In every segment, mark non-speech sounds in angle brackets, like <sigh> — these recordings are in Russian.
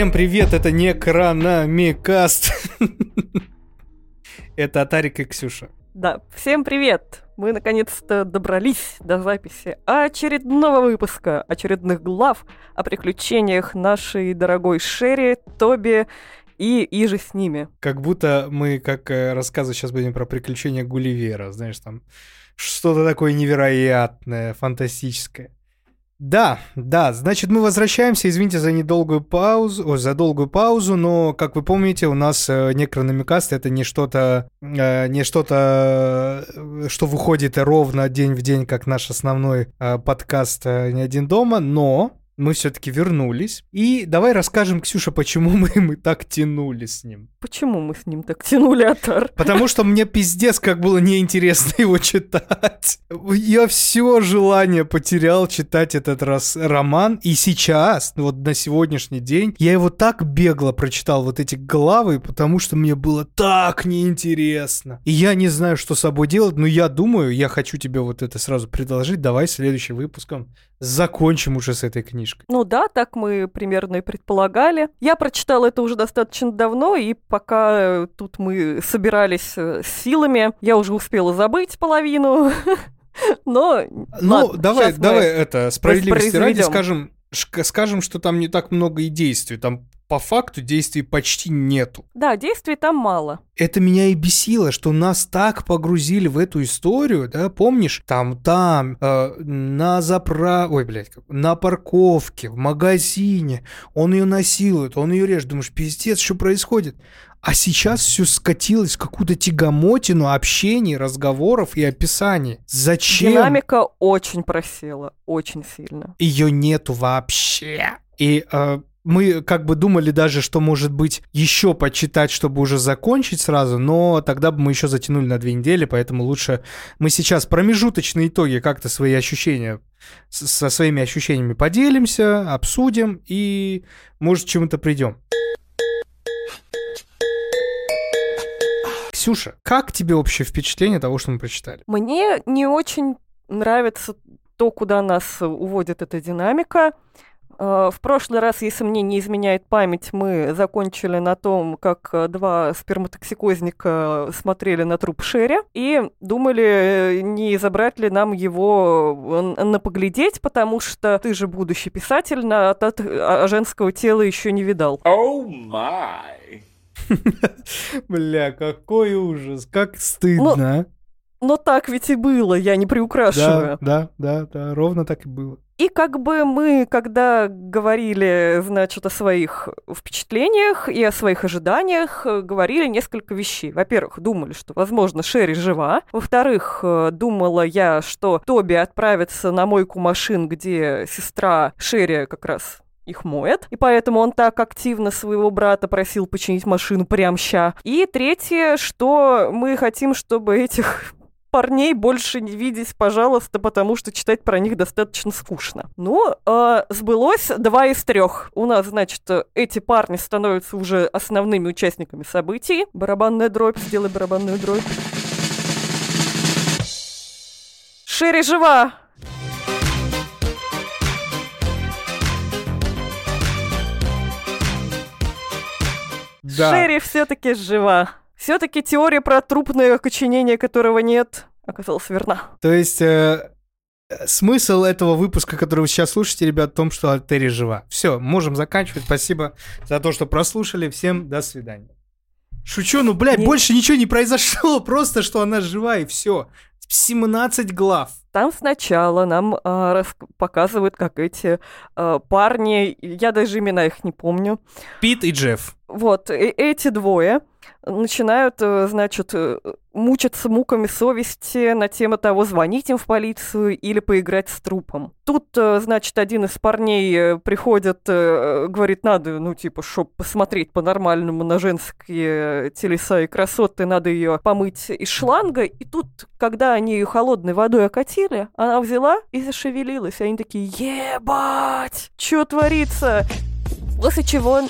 Всем привет, это не Кранамикаст. <laughs> Это Атарик и Ксюша. Да, всем привет! Мы наконец-то добрались до записи очередного выпуска, очередных глав о приключениях нашей дорогой Шерри, Тоби и Иже с ними. Как будто мы, как э, рассказывать сейчас будем про приключения Гулливера, знаешь, там что-то такое невероятное, фантастическое. Да, да, значит, мы возвращаемся, извините за недолгую паузу, о, за долгую паузу, но, как вы помните, у нас э, Некрономикаст это не что-то, э, не что-то, э, что выходит ровно день в день, как наш основной э, подкаст э, «Не один дома», но мы все-таки вернулись. И давай расскажем, Ксюша, почему мы, мы так тянули с ним. Почему мы с ним так тянули, Атар? Потому что мне пиздец как было неинтересно его читать. Я все желание потерял читать этот раз роман. И сейчас, вот на сегодняшний день, я его так бегло прочитал, вот эти главы, потому что мне было так неинтересно. И я не знаю, что с собой делать, но я думаю, я хочу тебе вот это сразу предложить. Давай следующим выпуском закончим уже с этой книжкой. Ну да, так мы примерно и предполагали. Я прочитала это уже достаточно давно, и пока э, тут мы собирались э, с силами, я уже успела забыть половину. <laughs> Но Ну, ладно, давай, давай это, справедливости ради скажем, скажем, что там не так много и действий. Там по факту действий почти нету. Да, действий там мало. Это меня и бесило, что нас так погрузили в эту историю, да, помнишь? Там, там, э, на запра... Ой, блядь, на парковке, в магазине, он ее насилует, он ее режет. Думаешь, пиздец, что происходит? А сейчас все скатилось в какую-то тягомотину общений, разговоров и описаний. Зачем? Динамика очень просела, очень сильно. ее нету вообще. И э, мы как бы думали даже, что может быть еще почитать, чтобы уже закончить сразу, но тогда бы мы еще затянули на две недели, поэтому лучше мы сейчас промежуточные итоги как-то свои ощущения со своими ощущениями поделимся, обсудим и может чему-то придем. Ксюша, как тебе общее впечатление того, что мы прочитали? Мне не очень нравится то, куда нас уводит эта динамика. Э, В прошлый раз, если мне не изменяет память, мы закончили на том, как э, два сперматоксикозника смотрели на труп Шерри и думали, э, не забрать ли нам его на поглядеть, потому что ты же будущий писатель, на от- а женского тела еще не видал. Oh <laughs> my. Бля, какой ужас, как стыдно. а. Но так ведь и было, я не приукрашиваю. Да, да, да, да, ровно так и было. И как бы мы, когда говорили, значит, о своих впечатлениях и о своих ожиданиях, э, говорили несколько вещей. Во-первых, думали, что, возможно, Шерри жива. Во-вторых, э, думала я, что Тоби отправится на мойку машин, где сестра Шерри как раз их моет, и поэтому он так активно своего брата просил починить машину прям ща. И третье, что мы хотим, чтобы этих парней больше не видеть, пожалуйста, потому что читать про них достаточно скучно. Ну, э, сбылось два из трех. У нас, значит, эти парни становятся уже основными участниками событий. Барабанная дробь, сделай барабанную дробь. Шерри жива! Да. Шерри все-таки жива. Все-таки теория про трупное окоченение, которого нет, оказалась верна. То есть э, смысл этого выпуска, который вы сейчас слушаете, ребят, в том, что Терри жива. Все, можем заканчивать. Спасибо за то, что прослушали. Всем до свидания. Шучу, ну, блядь, Не- больше ничего не произошло. <laughs> Просто, что она жива, и все. 17 глав. Там сначала нам а, рас- показывают, как эти а, парни, я даже имена их не помню, Пит и Джефф. вот, э- эти двое начинают, э, значит, э, мучиться муками совести на тему того, звонить им в полицию или поиграть с трупом. Тут, э, значит, один из парней приходит, говорит, надо, ну, типа, чтоб посмотреть по-нормальному на женские телеса и красоты, надо ее помыть из шланга. И тут, когда они ее холодной водой окатили, она взяла и зашевелилась. И они такие, ебать, что творится? После чего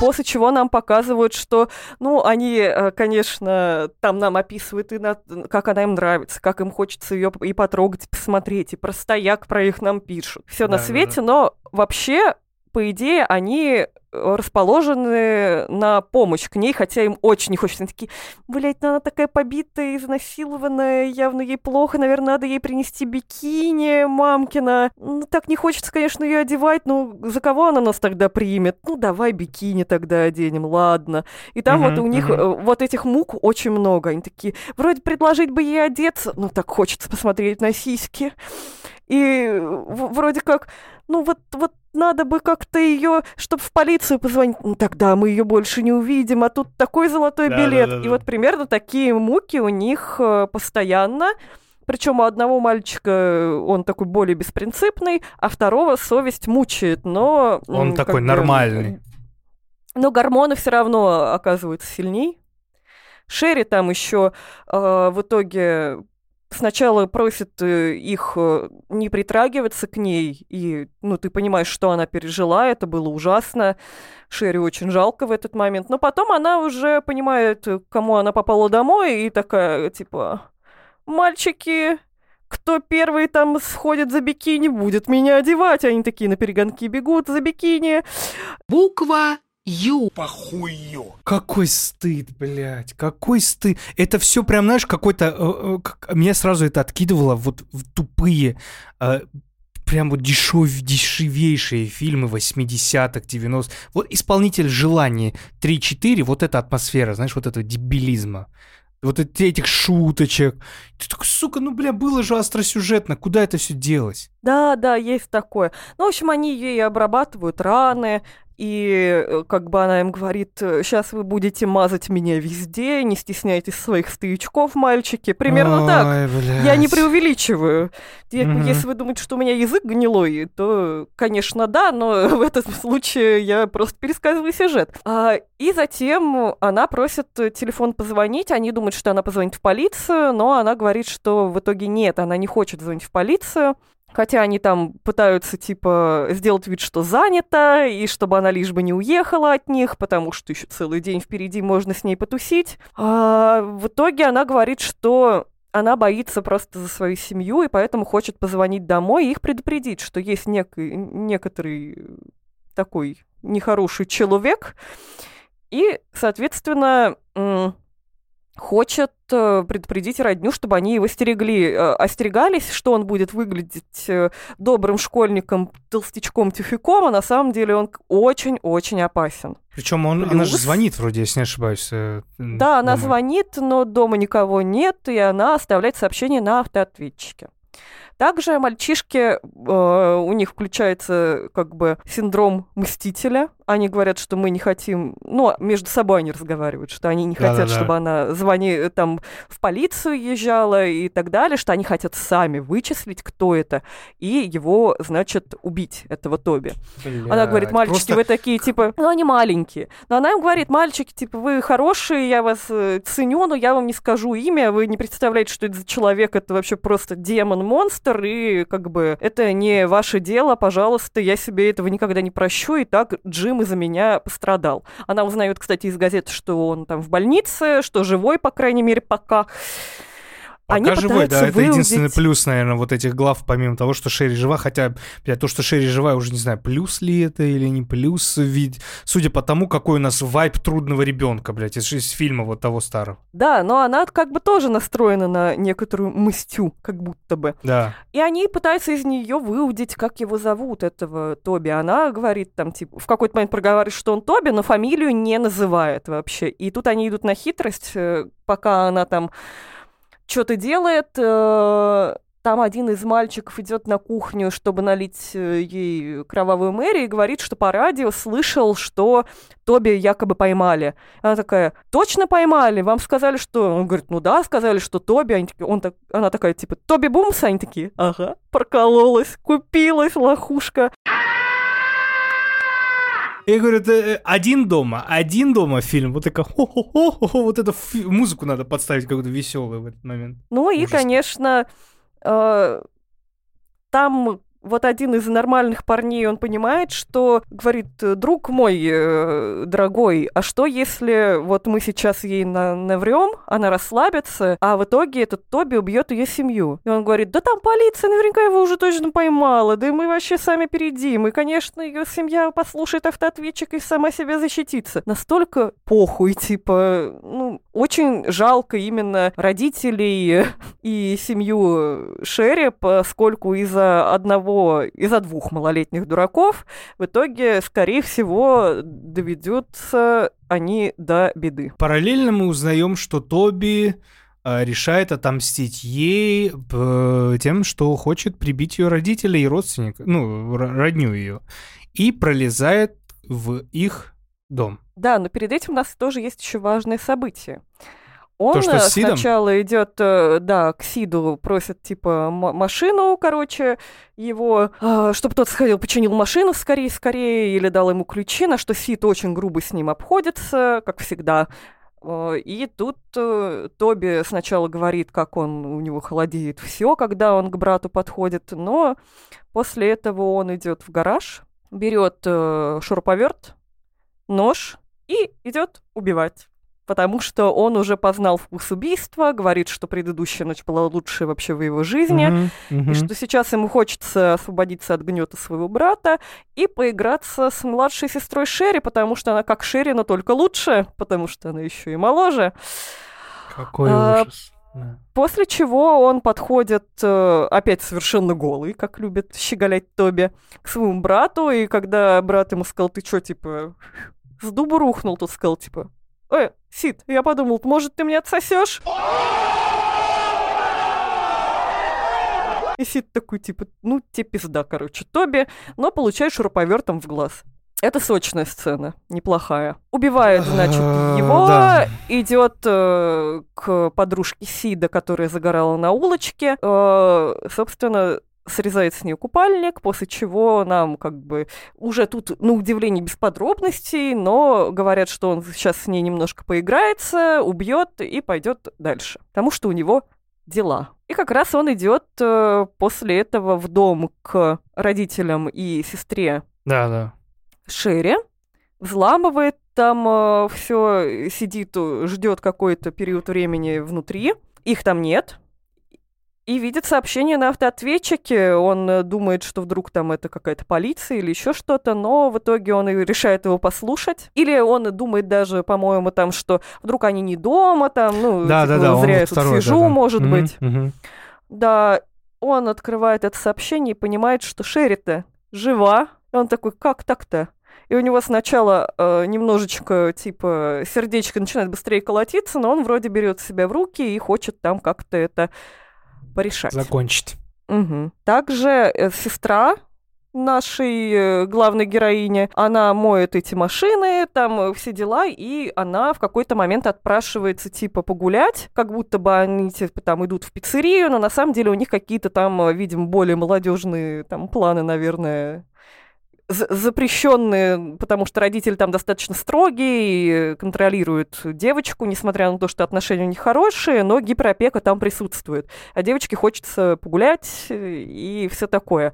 После чего нам показывают, что, ну, они, э, конечно, там нам описывают, и на- как она им нравится, как им хочется ее и потрогать, и посмотреть, и про стояк про их нам пишут. Все на Да, да, свете, но вообще, по идее, они расположены на помощь к ней, хотя им очень не хочется. Они такие, блядь, ну она такая побитая, изнасилованная, явно ей плохо, наверное, надо ей принести бикини мамкина. Ну, так не хочется, конечно, ее одевать, но за кого она нас тогда примет? Ну, давай бикини тогда оденем, ладно. И там Мгм, вот у них э, вот этих мук очень много. Они такие, вроде предложить бы ей одеться, ну, так хочется посмотреть на сиськи. И в- вроде как, ну вот, вот надо бы как-то ее, чтобы в полицию позвонить. Ну тогда мы ее больше не увидим, а тут такой золотой Да, билет. да, да, И да. вот примерно такие муки у них э, постоянно. Причем у одного мальчика э, он такой более беспринципный, а второго совесть мучает, но... Он такой бы, нормальный. но гормоны все равно оказываются сильней. Шерри там еще в итоге сначала просит э, их э, не притрагиваться к ней, и, ну, ты понимаешь, что она пережила, это было ужасно. Шерри очень жалко в этот момент. Но потом она уже понимает, э, кому она попала домой, и такая, типа, мальчики, кто первый там сходит за бикини, будет меня одевать. Они такие на перегонки бегут за бикини. Буква Ю. Какой стыд, блядь, какой стыд. Это все прям, знаешь, какой-то... э, э, как- Меня сразу это откидывало вот в тупые, э, прям вот дешев, дешевейшие фильмы 80-х, 90-х. Вот «Исполнитель желаний» 3-4, вот эта атмосфера, знаешь, вот этого дебилизма. Вот эти- этих шуточек. Ты такой, сука, ну, бля, было же остросюжетно, куда это все делось? Да, да, есть такое. Ну, в общем, они ей обрабатывают раны, и э, как бы она им говорит, сейчас вы будете мазать меня везде, не стесняйтесь своих стоячков, мальчики. Примерно так. Ой, блядь. Я не преувеличиваю. Мгм. Если вы думаете, что у меня язык гнилой, то, конечно, да, но <laughs> в этом случае я просто пересказываю сюжет. А, и затем она просит э, телефон позвонить. Они думают, что она позвонит в полицию, но она говорит, что в итоге нет, она не хочет звонить в полицию. Хотя они там пытаются, типа, сделать вид, что занято, и чтобы она лишь бы не уехала от них, потому что еще целый день впереди можно с ней потусить. А в итоге она говорит, что она боится просто за свою семью, и поэтому хочет позвонить домой и их предупредить, что есть некий, некоторый такой нехороший человек, и, соответственно, хочет э, предупредить родню, чтобы они его стерегли, э, остерегались, что он будет выглядеть э, добрым школьником, толстячком, тюфяком, а на самом деле он очень-очень опасен. Причем он, она же Плюс- звонит вроде, если не ошибаюсь. Да, она домой. звонит, но дома никого нет, и она оставляет сообщение на автоответчике. Также мальчишки, э, у них включается как бы синдром мстителя. Они говорят, что мы не хотим... Ну, между собой они разговаривают, что они не хотят, Да-да-да. чтобы она звони, там в полицию езжала и так далее, что они хотят сами вычислить, кто это, и его, значит, убить, этого Тоби. Она говорит, Блядь, мальчики, просто- вы такие, типа, ну, они маленькие. Но она им говорит, мальчики, типа, вы хорошие, я вас э, ценю, но я вам не скажу имя, вы не представляете, что это за человек, это вообще просто демон-монстр, и как бы это не ваше дело, пожалуйста, я себе этого никогда не прощу, и так Джим из-за меня пострадал. Она узнает, кстати, из газеты, что он там в больнице, что живой, по крайней мере, пока. Они Пока живой, да, пытаются это единственный выудить- плюс, наверное, вот этих глав, помимо того, что Шерри жива, хотя, блядь, то, что Шерри жива, я уже не знаю, плюс ли это или не плюс, вид, судя по тому, какой у нас вайп трудного ребенка, блядь, из, из фильма вот того старого. Да, но она как бы тоже настроена на некоторую мстю, как будто бы. Да. И они пытаются из нее выудить, как его зовут, этого Тоби. Она говорит там, типа, в какой-то момент проговаривает, что он Тоби, но фамилию не называет вообще. И тут они идут на хитрость, э, пока она там что-то делает. э, Там один из мальчиков идет на кухню, чтобы налить э, ей кровавую Мэри, и говорит, что по радио слышал, что Тоби якобы поймали. Она такая, точно поймали? Вам сказали, что... Он говорит, ну да, сказали, что Тоби. Они такие, он так... Она такая, типа, Тоби Бумс? Они такие, ага, прокололась, купилась, лохушка. Я говорю, это э, один дома, один дома фильм, вот такая, хо-хо-хо, вот эту музыку надо подставить какую-то веселую в этот момент. Ну и, конечно, э, там вот один из нормальных парней, он понимает, что говорит, друг мой э, дорогой, а что если вот мы сейчас ей на наврем, она расслабится, а в итоге этот Тоби убьет ее семью? И он говорит, да там полиция наверняка его уже точно поймала, да мы вообще сами перейдем, и, конечно, ее семья послушает автоответчик и сама себя защитится. Настолько похуй, типа, ну, очень жалко именно родителей и семью Шерри, поскольку из-за одного, из-за двух малолетних дураков в итоге, скорее всего, доведутся они до беды. Параллельно мы узнаем, что Тоби э, решает отомстить ей э, тем, что хочет прибить ее родителей и родственников, ну, родню ее, и пролезает в их дом. Да, но перед этим у нас тоже есть еще важное событие. Он что э, сначала идет, э, да, к Сиду, просит, типа, машину, короче, его, чтобы тот сходил, починил машину скорее, скорее, или дал ему ключи, на что Сид очень грубо с ним обходится, как всегда. Э, И тут Тоби сначала говорит, как он у него холодеет все, когда он к брату подходит, но после этого он идет в гараж, берет шуруповерт, нож и идет убивать. Потому что он уже познал вкус убийства, говорит, что предыдущая ночь была лучшая вообще в его жизни, Мгм, мгм. и что сейчас ему хочется освободиться от гнета своего брата и поиграться с младшей сестрой Шерри, потому что она как Шерри, но только лучше, потому что она еще и моложе. Какой а, ужас. После чего он подходит э, опять совершенно голый, как любит щеголять Тоби, к своему брату, и когда брат ему сказал, ты чё, типа, с дуба рухнул, тот сказал, типа, э, Сид, я подумал, может, ты мне отсосешь? И Сид такой, типа, ну, тебе пизда, короче, Тоби, но получаешь шуруповертом в глаз. Это сочная сцена, неплохая. Убивает, значит, А, его, да. идет э, к подружке Сида, которая загорала на улочке. Э, собственно, срезает с нее купальник, после чего нам как бы уже тут, на удивление, без подробностей, но говорят, что он сейчас с ней немножко поиграется, убьет и пойдет дальше. Потому что у него дела. И как раз он идет э, после этого в дом к родителям и сестре Да, да. Шерри, взламывает там все, сидит, ждет какой-то период времени внутри, их там нет, и видит сообщение на автоответчике. Он э, думает, что вдруг там это какая-то полиция или еще что-то, но в итоге он и решает его послушать. Или он думает даже, по-моему, там, что вдруг они не дома, там, ну, Да, типа, да, да. зря я тут второй, сижу, да, да. может Мгм, быть. мгм. Да, он открывает это сообщение и понимает, что Шерри-то жива. И он такой, как так-то? И у него сначала э, немножечко, типа, сердечко начинает быстрее колотиться, но он вроде берет себя в руки и хочет там как-то это порешать. Закончить. Мгм. Также э, сестра нашей э, главной героини, она моет эти машины, там э, все дела, и она в какой-то момент отпрашивается, типа, погулять, как будто бы они, типа, там идут в пиццерию, но на самом деле у них какие-то там, э, видимо, более молодежные там планы, наверное, запрещенные, потому что родители там достаточно строгие и контролируют девочку, несмотря на то, что отношения у них хорошие, но гиперопека там присутствует. А девочке хочется погулять и все такое.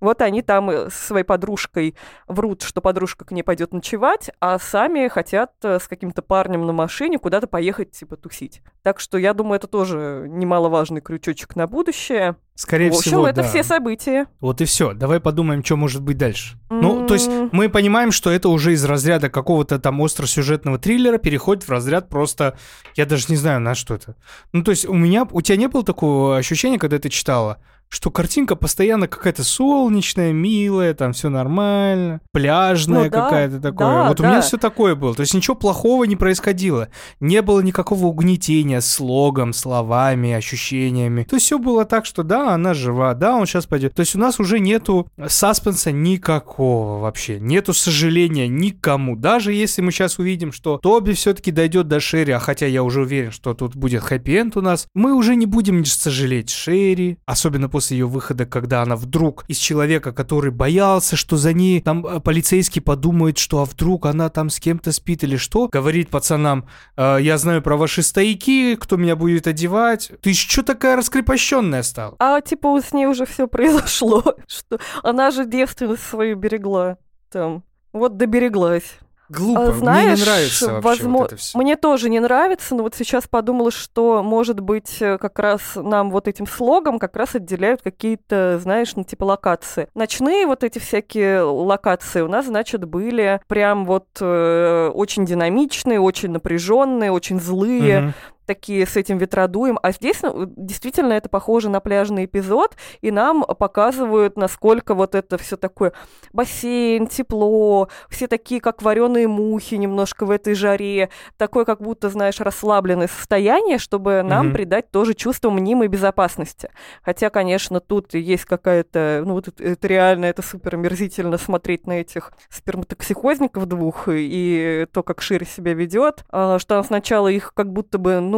Вот они там э, со своей подружкой врут, что подружка к ней пойдет ночевать, а сами хотят э, с каким-то парнем на машине куда-то поехать, типа, тусить. Так что я думаю, это тоже немаловажный крючочек на будущее. Скорее В общем, всего, это да. все события. Вот и все. Давай подумаем, что может быть дальше. Ну, то есть мы понимаем, что это уже из разряда какого-то там остросюжетного триллера переходит в разряд просто... Я даже не знаю, на что это. Ну, то есть у меня... У тебя не было такого ощущения, когда ты читала, что картинка постоянно какая-то солнечная, милая, там все нормально, пляжная Ну да, какая-то такое. да, вот у да. меня все такое было. То есть ничего плохого не происходило. Не было никакого угнетения слогом, словами, ощущениями. То есть все было так, что да, она жива, да, он сейчас пойдет. То есть у нас уже нету саспенса никакого вообще. Нету сожаления никому. Даже если мы сейчас увидим, что Тоби все-таки дойдет до Шерри, а хотя я уже уверен, что тут будет хэппи-энд у нас, мы уже не будем сожалеть Шерри, особенно после после ее выхода, когда она вдруг из человека, который боялся, что за ней там э, полицейский подумает, что а вдруг она там с кем-то спит или что, говорит пацанам, «Э, я знаю про ваши стояки, кто меня будет одевать. Ты что такая раскрепощенная стала? А типа с ней уже все произошло, <laughs> что она же девственность свою берегла там. Вот добереглась. Глупо, А, мне знаешь, не нравится вообще возмо- вот это все. Мне тоже не нравится, но вот сейчас подумала, что, может быть, э, как раз нам вот этим слогом как раз отделяют какие-то, знаешь, ну, типа локации. Ночные вот эти всякие локации у нас, значит, были прям вот э, очень динамичные, очень напряженные, очень злые, такие с этим ветродуем. А здесь ну, действительно это похоже на пляжный эпизод, и нам показывают, насколько вот это все такое бассейн, тепло, все такие, как вареные мухи немножко в этой жаре, такое, как будто, знаешь, расслабленное состояние, чтобы нам Мгм. придать тоже чувство мнимой безопасности. Хотя, конечно, тут есть какая-то, ну, вот это, это реально, это супер омерзительно смотреть на этих сперматоксихозников двух и то, как Шире себя ведет, а, что она сначала их как будто бы, ну,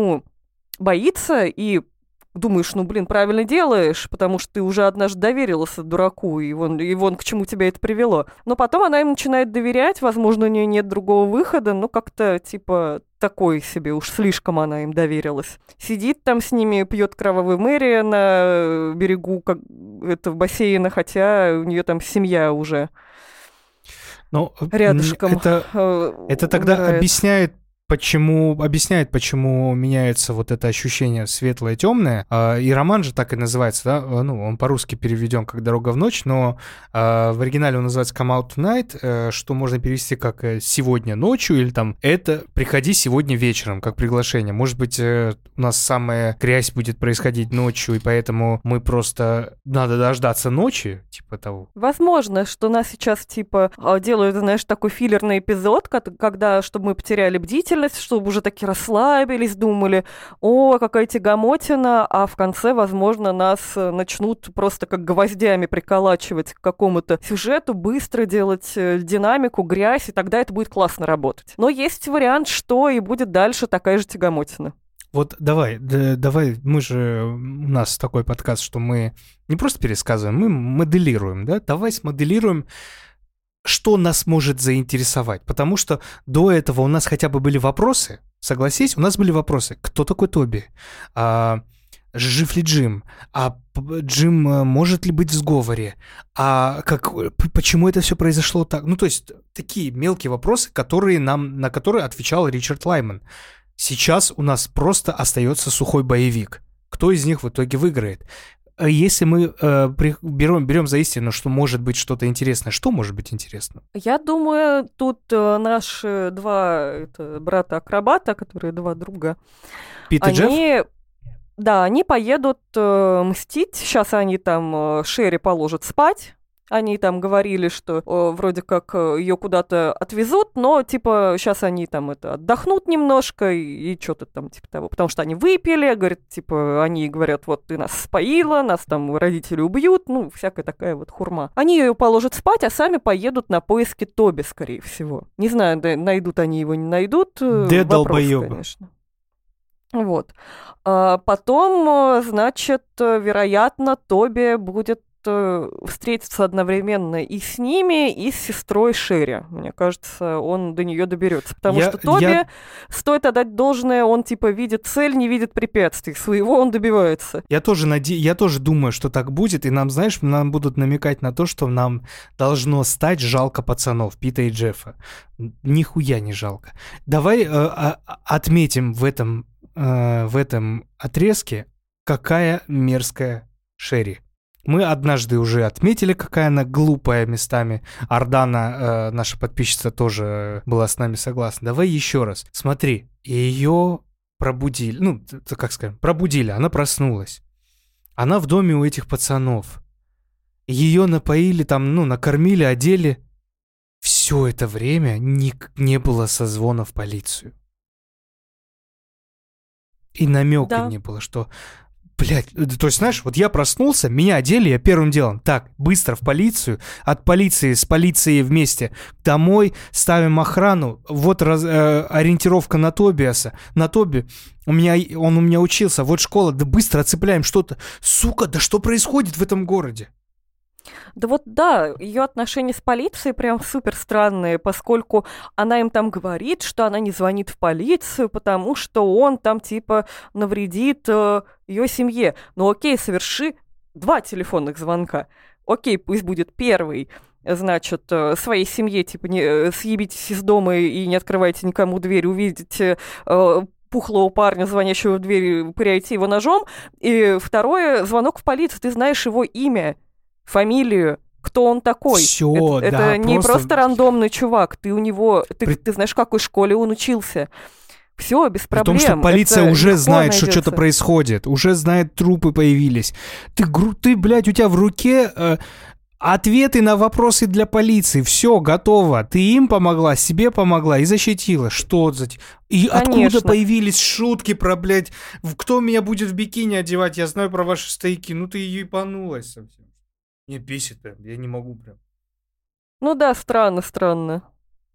боится и думаешь, ну, блин, правильно делаешь, потому что ты уже однажды доверилась дураку, и вон, и вон к чему тебя это привело. Но потом она им начинает доверять, возможно, у нее нет другого выхода, но как-то, типа, такой себе, уж слишком она им доверилась. Сидит там с ними, пьет кровавый Мэри на берегу как, это, бассейна, хотя у нее там семья уже э, рядышком. Это, э, это тогда умирает. объясняет, почему объясняет, почему меняется вот это ощущение светлое-темное. И роман же так и называется, да? А, Ну, он по-русски переведен как «Дорога в ночь», но а, в оригинале он называется «Come out tonight», э, что можно перевести как э, «сегодня ночью» или там «это приходи сегодня вечером», как приглашение. Может быть, э, у нас самая грязь будет происходить ночью, и поэтому мы просто надо дождаться ночи, типа того. Возможно, что нас сейчас, типа, а, делают, знаешь, такой филлерный эпизод, когда, чтобы мы потеряли бдительность, чтобы уже такие расслабились, думали, о, какая тягомотина, а в конце, возможно, нас э, начнут просто как гвоздями приколачивать к какому-то сюжету, быстро делать э, динамику, грязь, и тогда это будет классно работать. Но есть вариант, что и будет дальше такая же тягомотина. Вот давай, д- давай, мы же, у нас такой подкаст, что мы не просто пересказываем, мы моделируем, да? Давай смоделируем, что нас может заинтересовать. Потому что до этого у нас хотя бы были вопросы, согласись, у нас были вопросы. Кто такой Тоби? А, жив ли Джим? А Джим э, может ли быть в сговоре? А как, почему это все произошло так? Ну, то есть такие мелкие вопросы, которые нам, на которые отвечал Ричард Лайман. Сейчас у нас просто остается сухой боевик. Кто из них в итоге выиграет? А Если мы э, при- берем, берем за истину, что может быть что-то интересное, что может быть интересно? Я думаю, тут э, наши два брата-акробата, которые два друга, Пит и Джефф? они, да, они поедут э, мстить. Сейчас они там э, Шерри положат спать. Они там говорили, что э, вроде как ее куда-то отвезут, но типа сейчас они там это отдохнут немножко и, и что-то там типа того, потому что они выпили, говорят, типа они говорят, вот ты нас споила, нас там родители убьют, ну всякая такая вот хурма. Они ее положат спать, а сами поедут на поиски Тоби, скорее всего. Не знаю, найдут они его, не найдут. э, Да долбоёбы. конечно. Вот. А потом, э, значит, э, вероятно, Тоби будет э, встретиться одновременно и с ними, и с сестрой Шерри. Мне кажется, он до нее доберется. Потому Я- что Тоби, я- стоит отдать должное, он типа видит цель, не видит препятствий. Своего он добивается. Я тоже, наде... я тоже думаю, что так будет, и нам, знаешь, нам будут намекать на то, что нам должно стать жалко пацанов, Пита и Джеффа. Нихуя не жалко. Давай э, а- а- отметим в этом, э, в этом отрезке, какая мерзкая Шерри. Мы однажды уже отметили, какая она глупая местами. Ардана, э, наша подписчица, тоже была с нами согласна. Давай еще раз. Смотри, ее пробудили, ну, как сказать, пробудили, она проснулась. Она в доме у этих пацанов. Ее напоили там, ну, накормили, одели. Все это время ни- не было созвона в полицию. И намека Да. не было, что Блять, то есть, знаешь, вот я проснулся, меня одели, я первым делом, так, быстро в полицию, от полиции, с полицией вместе, домой, ставим охрану, вот раз, э, ориентировка на Тобиаса, на Тоби, у меня, он у меня учился, вот школа, да быстро оцепляем что-то. Сука, да что происходит в этом городе? Да вот да, ее отношения с полицией прям супер странные, поскольку она им там говорит, что она не звонит в полицию, потому что он там типа навредит э, ее семье. Ну окей, соверши два телефонных звонка. Окей, пусть будет первый значит, э, своей семье, типа, не, э, съебитесь из дома и не открывайте никому дверь, увидите э, пухлого парня, звонящего в дверь, пыряйте его ножом. И второе, звонок в полицию, ты знаешь его имя, фамилию, кто он такой. Все, это, да, это не просто- просто рандомный чувак, ты у него, ты, При- ты знаешь, в какой школе он учился. Все, без проблем. том, что полиция Это уже знает, что найдётся. что-то происходит, уже знает, трупы появились. Ты, ты блядь, у тебя в руке э, ответы на вопросы для полиции. Все, готово. Ты им помогла, себе помогла и защитила. Что за... И откуда Конечно. появились шутки про, блядь, кто меня будет в бикини одевать? Я знаю про ваши стейки. Ну ты ебанулась совсем. Мне бесит прям, я не могу прям. Ну да, странно, странно.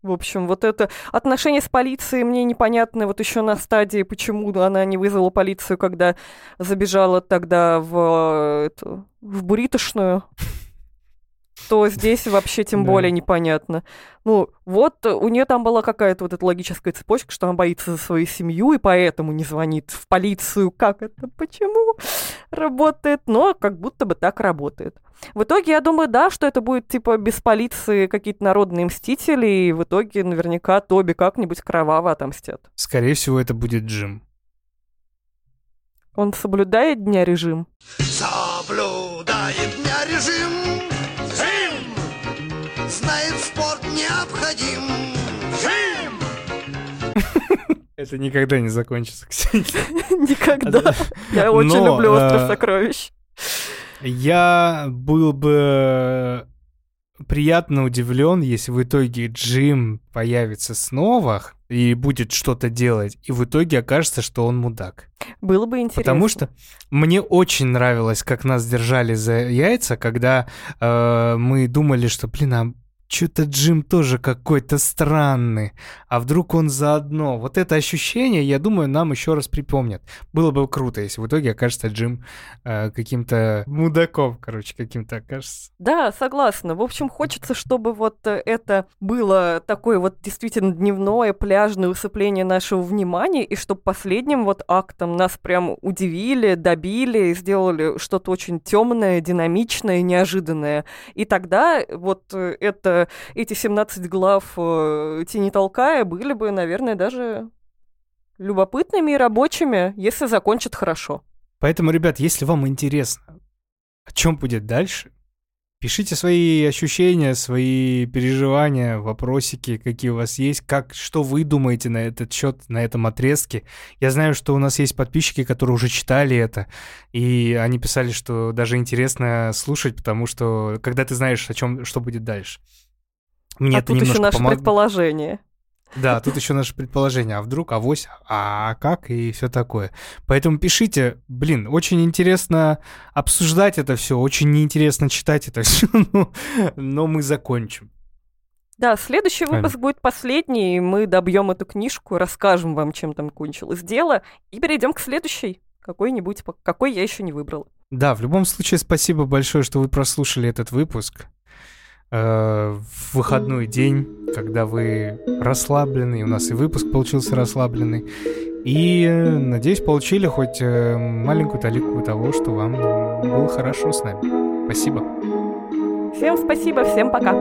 В общем, вот это отношение с полицией мне непонятно вот еще на стадии, почему она не вызвала полицию, когда забежала тогда в, э, эту, в буритошную. То здесь вообще тем Да. более непонятно. Ну, вот у нее там была какая-то вот эта логическая цепочка, что она боится за свою семью и поэтому не звонит в полицию. Как это? Почему работает? Но как будто бы так работает. В итоге, я думаю, да, что это будет типа без полиции какие-то народные мстители, и в итоге наверняка Тоби как-нибудь кроваво отомстят. Скорее всего, это будет Джим. Он соблюдает дня режим. Соблюдает дня режим Это никогда не закончится, <laughs> кстати. <laughs> Никогда. Я очень люблю остров э, сокровищ. Я был бы приятно удивлен, если в итоге Джим появится снова и будет что-то делать, и в итоге окажется, что он мудак. Было бы интересно. Потому что мне очень нравилось, как нас держали за яйца, когда э, мы думали, что, блин, а что-то Джим тоже какой-то странный, а вдруг он заодно. Вот это ощущение, я думаю, нам еще раз припомнят. Было бы круто, если в итоге окажется Джим э, каким-то мудаком, короче, каким-то окажется. Да, согласна. В общем, хочется, чтобы вот э, это было такое вот действительно дневное пляжное усыпление нашего внимания, и чтобы последним вот актом нас прям удивили, добили, сделали что-то очень темное, динамичное, неожиданное. И тогда вот э, это, эти 17 глав э, «Тени толкая» были бы, наверное, даже любопытными и рабочими, если закончат хорошо. Поэтому, ребят, если вам интересно, о чем будет дальше, пишите свои ощущения, свои переживания, вопросики, какие у вас есть, как, что вы думаете на этот счет, на этом отрезке. Я знаю, что у нас есть подписчики, которые уже читали это, и они писали, что даже интересно слушать, потому что когда ты знаешь, о чем, что будет дальше. Мне а это тут еще немножко наше помог- предположение. да, тут еще наше предположение, а вдруг, авось, а как и все такое. Поэтому пишите, блин, очень интересно обсуждать это все, очень неинтересно читать это все, <laughs> но, но мы закончим. Да, следующий выпуск будет последний, и мы добьем эту книжку, расскажем вам, чем там кончилось дело, и перейдем к следующей, какой-нибудь, какой я еще не выбрала. Да, в любом случае, спасибо большое, что вы прослушали этот выпуск. Э, В выходной день, когда вы расслаблены, у нас и выпуск получился расслабленный. И, надеюсь, получили хоть э, маленькую талику того, что вам было хорошо с нами. Спасибо. Всем спасибо, всем пока.